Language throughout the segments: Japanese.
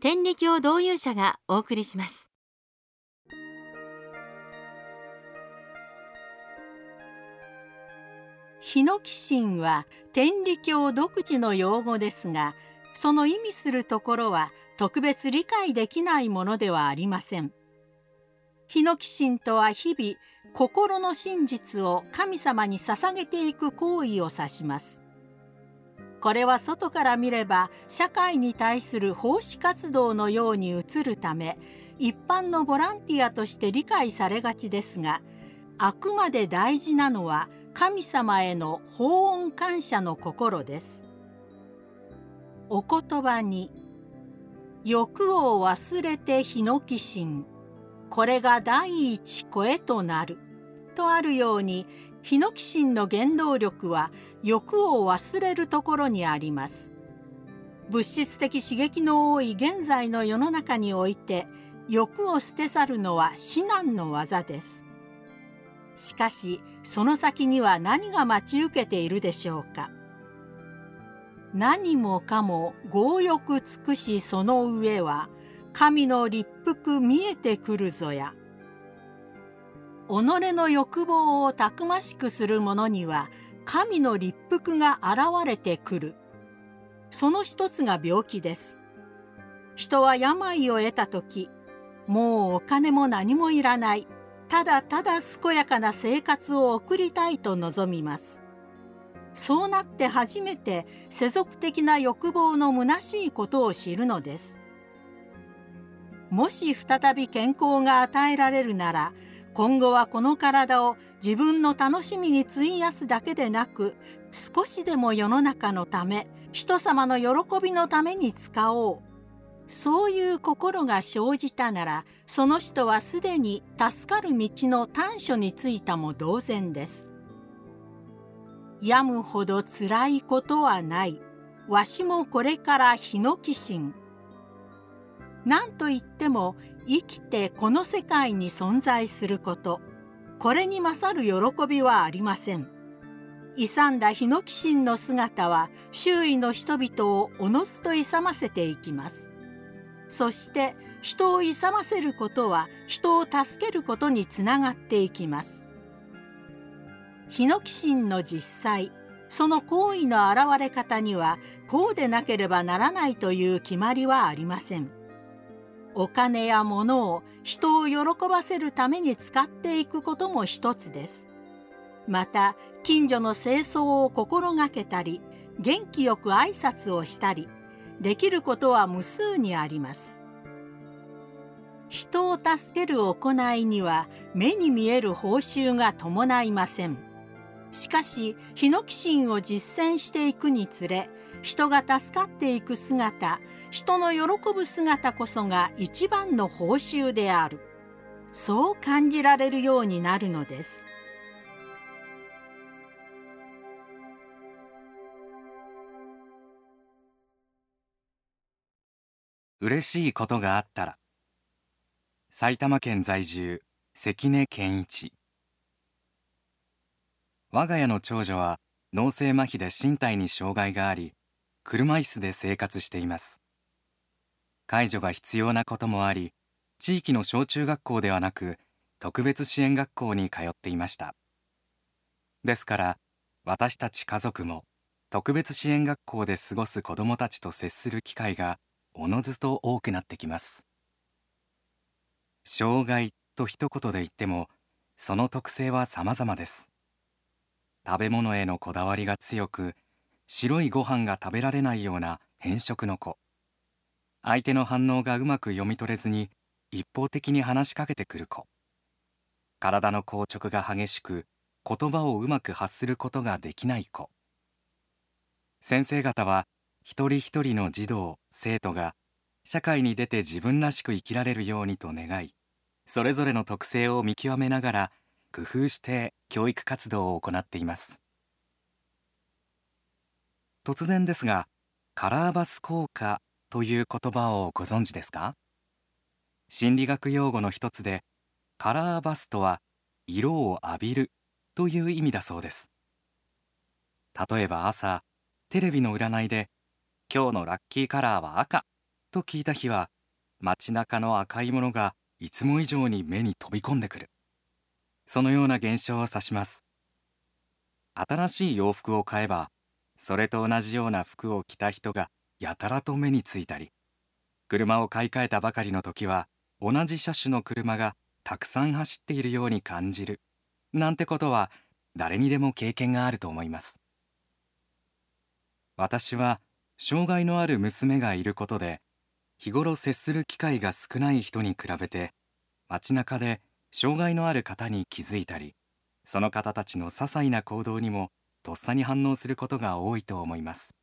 天理教導遊者がお送りしますヒノキシンは天理教独自の用語ですがその意味するところは特別理解できないものではありません。ヒノキシンとは日々心の真実を神様に捧げていく行為を指します。これは外から見れば社会に対する奉仕活動のように映るため一般のボランティアとして理解されがちですがあくまで大事なのは神様への法恩感謝の心です。お言葉に「欲を忘れてヒノキ心これが第一声となる」とあるようにヒノキ心の原動力は欲を忘れるところにあります。物質的刺激の多い現在の世の中において欲を捨て去るのは至難の業です。しかしその先には何が待ち受けているでしょうか。何もかも強欲尽くしその上は神の立腹見えてくるぞや。己の欲望をたくましくする者には神の立腹が現れてくる。その一つが病気です。人は病を得た時もうお金も何もいらないただただ健やかな生活を送りたいと望みます。そうなって初めて世俗的な欲望の虚しいことを知るのです。もし再び健康が与えられるなら今後はこの体を自分の楽しみに費やすだけでなく少しでも世の中のため人様の喜びのために使おうそういう心が生じたならその人はすでに助かる道の短所についたも同然です。病むほどつらいことはない。わしもこれからヒノキ心。何と言っても生きてこの世界に存在すること。これに勝る喜びはありません。勇んだヒノキ心の姿は周囲の人々をおのずと勇ませていきます。そして人を勇ませることは人を助けることにつながっていきます。ヒノキ心の実際その行為の現れ方にはこうでなければならないという決まりはありません。お金や物を人を喜ばせるために使っていくことも一つです。また近所の清掃を心がけたり元気よく挨拶をしたりできることは無数にあります。人を助ける行いには目に見える報酬が伴いません。しかしヒノキ心を実践していくにつれ人が助かっていく姿人の喜ぶ姿こそが一番の報酬である。そう感じられるようになるのです。嬉しいことがあったら埼玉県在住関根健一。我が家の長女は脳性麻痺で身体に障害があり車椅子で生活しています。介助が必要なこともあり地域の小中学校ではなく特別支援学校に通っていました。ですから私たち家族も特別支援学校で過ごす子どもたちと接する機会がおのずと多くなってきます。障害と一言で言ってもその特性は様々です。食べ物へのこだわりが強く白いご飯が食べられないような偏食の子。相手の反応がうまく読み取れずに一方的に話しかけてくる子。体の硬直が激しく言葉をうまく発することができない子。先生方は一人一人の児童生徒が社会に出て自分らしく生きられるようにと願いそれぞれの特性を見極めながら工夫して教育活動を行っています。突然ですがカラーバス効果という言葉をご存知ですか？心理学用語の一つでカラーバスとは色を浴びるという意味だそうです。例えば朝テレビの占いで今日のラッキーカラーは赤と聞いた日は街中の赤いものがいつも以上に目に飛び込んでくる。そのような現象を指します。新しい洋服を買えばそれと同じような服を着た人がやたらと目についたり車を買い替えたばかりの時は同じ車種の車がたくさん走っているように感じるなんてことは誰にでも経験があると思います。私は障害のある娘がいることで日頃接する機会が少ない人に比べて街中で障害のある方に気づいたりその方たちの些細な行動にもとっさに反応することが多いと思います。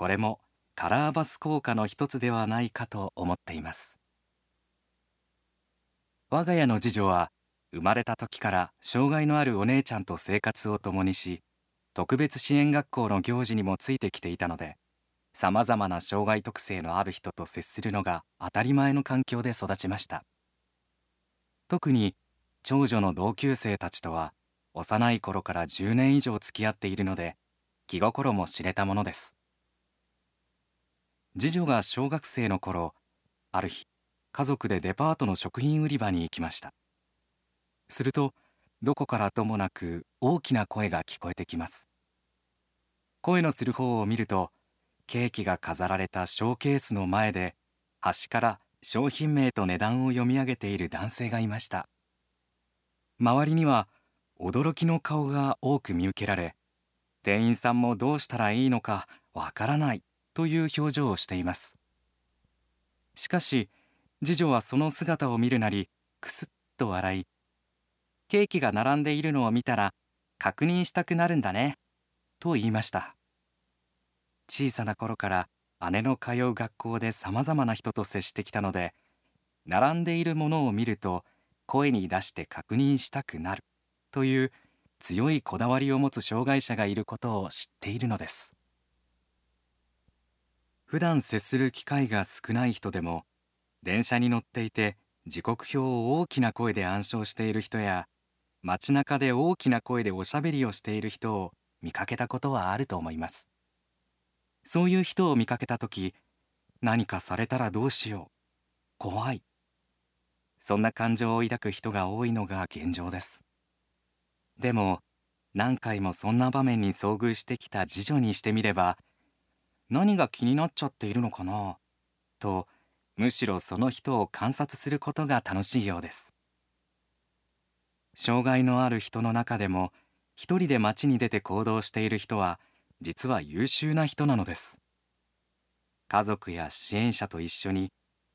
これもカラーバス効果の一つではないかと思っています。我が家の次女は生まれた時から障害のあるお姉ちゃんと生活を共にし特別支援学校の行事にもついてきていたのでさまざまな障害特性のある人と接するのが当たり前の環境で育ちました。特に長女の同級生たちとは幼い頃から10年以上付き合っているので気心も知れたものです。次女が小学生の頃ある日家族でデパートの食品売り場に行きました。するとどこからともなく大きな声が聞こえてきます。声のする方を見るとケーキが飾られたショーケースの前で端から商品名と値段を読み上げている男性がいました。周りには驚きの顔が多く見受けられ店員さんもどうしたらいいのかわからない。という表情をしています。しかし次女はその姿を見るなりくすっと笑いケーキが並んでいるのを見たら確認したくなるんだねと言いました。小さな頃から姉の通う学校でさまざまな人と接してきたので並んでいるものを見ると声に出して確認したくなるという強いこだわりを持つ障害者がいることを知っているのです。普段接する機会が少ない人でも電車に乗っていて時刻表を大きな声で暗唱している人や街中で大きな声でおしゃべりをしている人を見かけたことはあると思います。そういう人を見かけた時何かされたらどうしよう。怖い。そんな感情を抱く人が多いのが現状です。でも何回もそんな場面に遭遇してきた次女にしてみれば何が気になっちゃっているのかな？とむしろその人を観察することが楽しいようです。障害のある人の中でも一人で街に出て行動している人は実は優秀な人なのです。家族や支援者と一緒に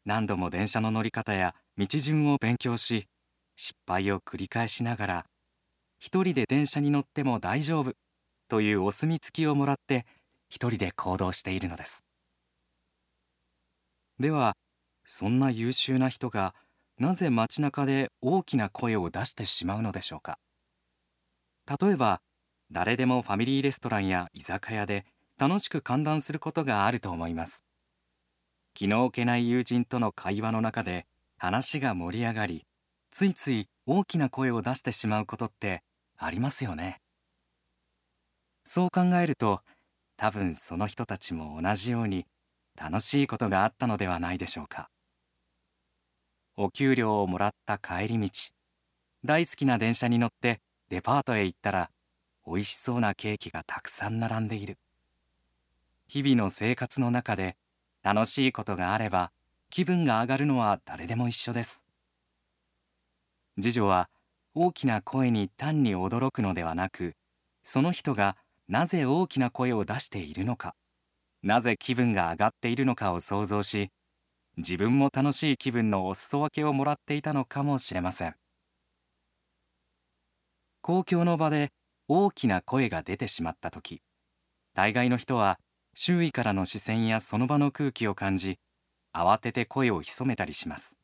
何度も電車の乗り方や道順を勉強し失敗を繰り返しながら一人で電車に乗っても大丈夫というお墨付きをもらって一人で行動しているのです。ではそんな優秀な人がなぜ街中で大きな声を出してしまうのでしょうか。例えば誰でもファミリーレストランや居酒屋で楽しく歓談することがあると思います。気の置けない友人との会話の中で話が盛り上がりついつい大きな声を出してしまうことってありますよね。そう考えると多分その人たちも同じように楽しいことがあったのではないでしょうか。お給料をもらった帰り道大好きな電車に乗ってデパートへ行ったら美味しそうなケーキがたくさん並んでいる。日々の生活の中で楽しいことがあれば気分が上がるのは誰でも一緒です。次女は大きな声に単に驚くのではなくその人がなぜ大きな声を出しているのか。なぜ気分が上がっているのかを想像し自分も楽しい気分のお裾分けをもらっていたのかもしれません。公共の場で大きな声が出てしまった時大概の人は周囲からの視線やその場の空気を感じ慌てて声を潜めたりします。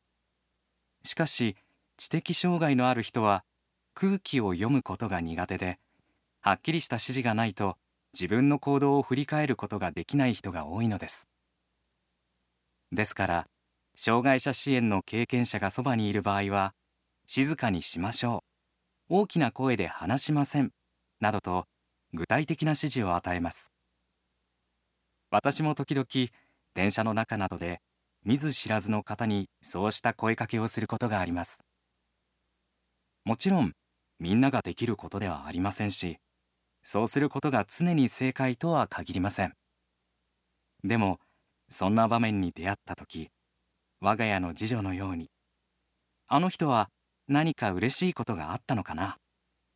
しかし知的障害のある人は空気を読むことが苦手ではっきりした指示がないと自分の行動を振り返ることができない人が多いのです。ですから障害者支援の経験者がそばにいる場合は静かにしましょう。大きな声で話しません。などと具体的な指示を与えます。私も時々電車の中などで見ず知らずの方にそうした声かけをすることがあります。もちろんみんなができることではありませんしそうすることが常に正解とは限りません。でもそんな場面に出会った時我が家の次女のようにあの人は何か嬉しいことがあったのかな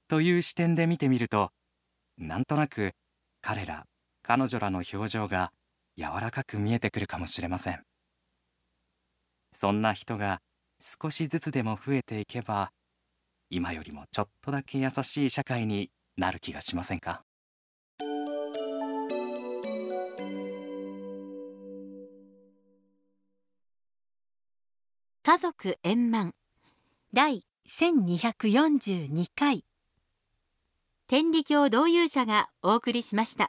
という視点で見てみるとなんとなく彼ら彼女らの表情が柔らかく見えてくるかもしれません。そんな人が少しずつでも増えていけば今よりもちょっとだけ優しい社会になる気がしませんか？家族円満。第1242回。天理教導遊者がお送りしました。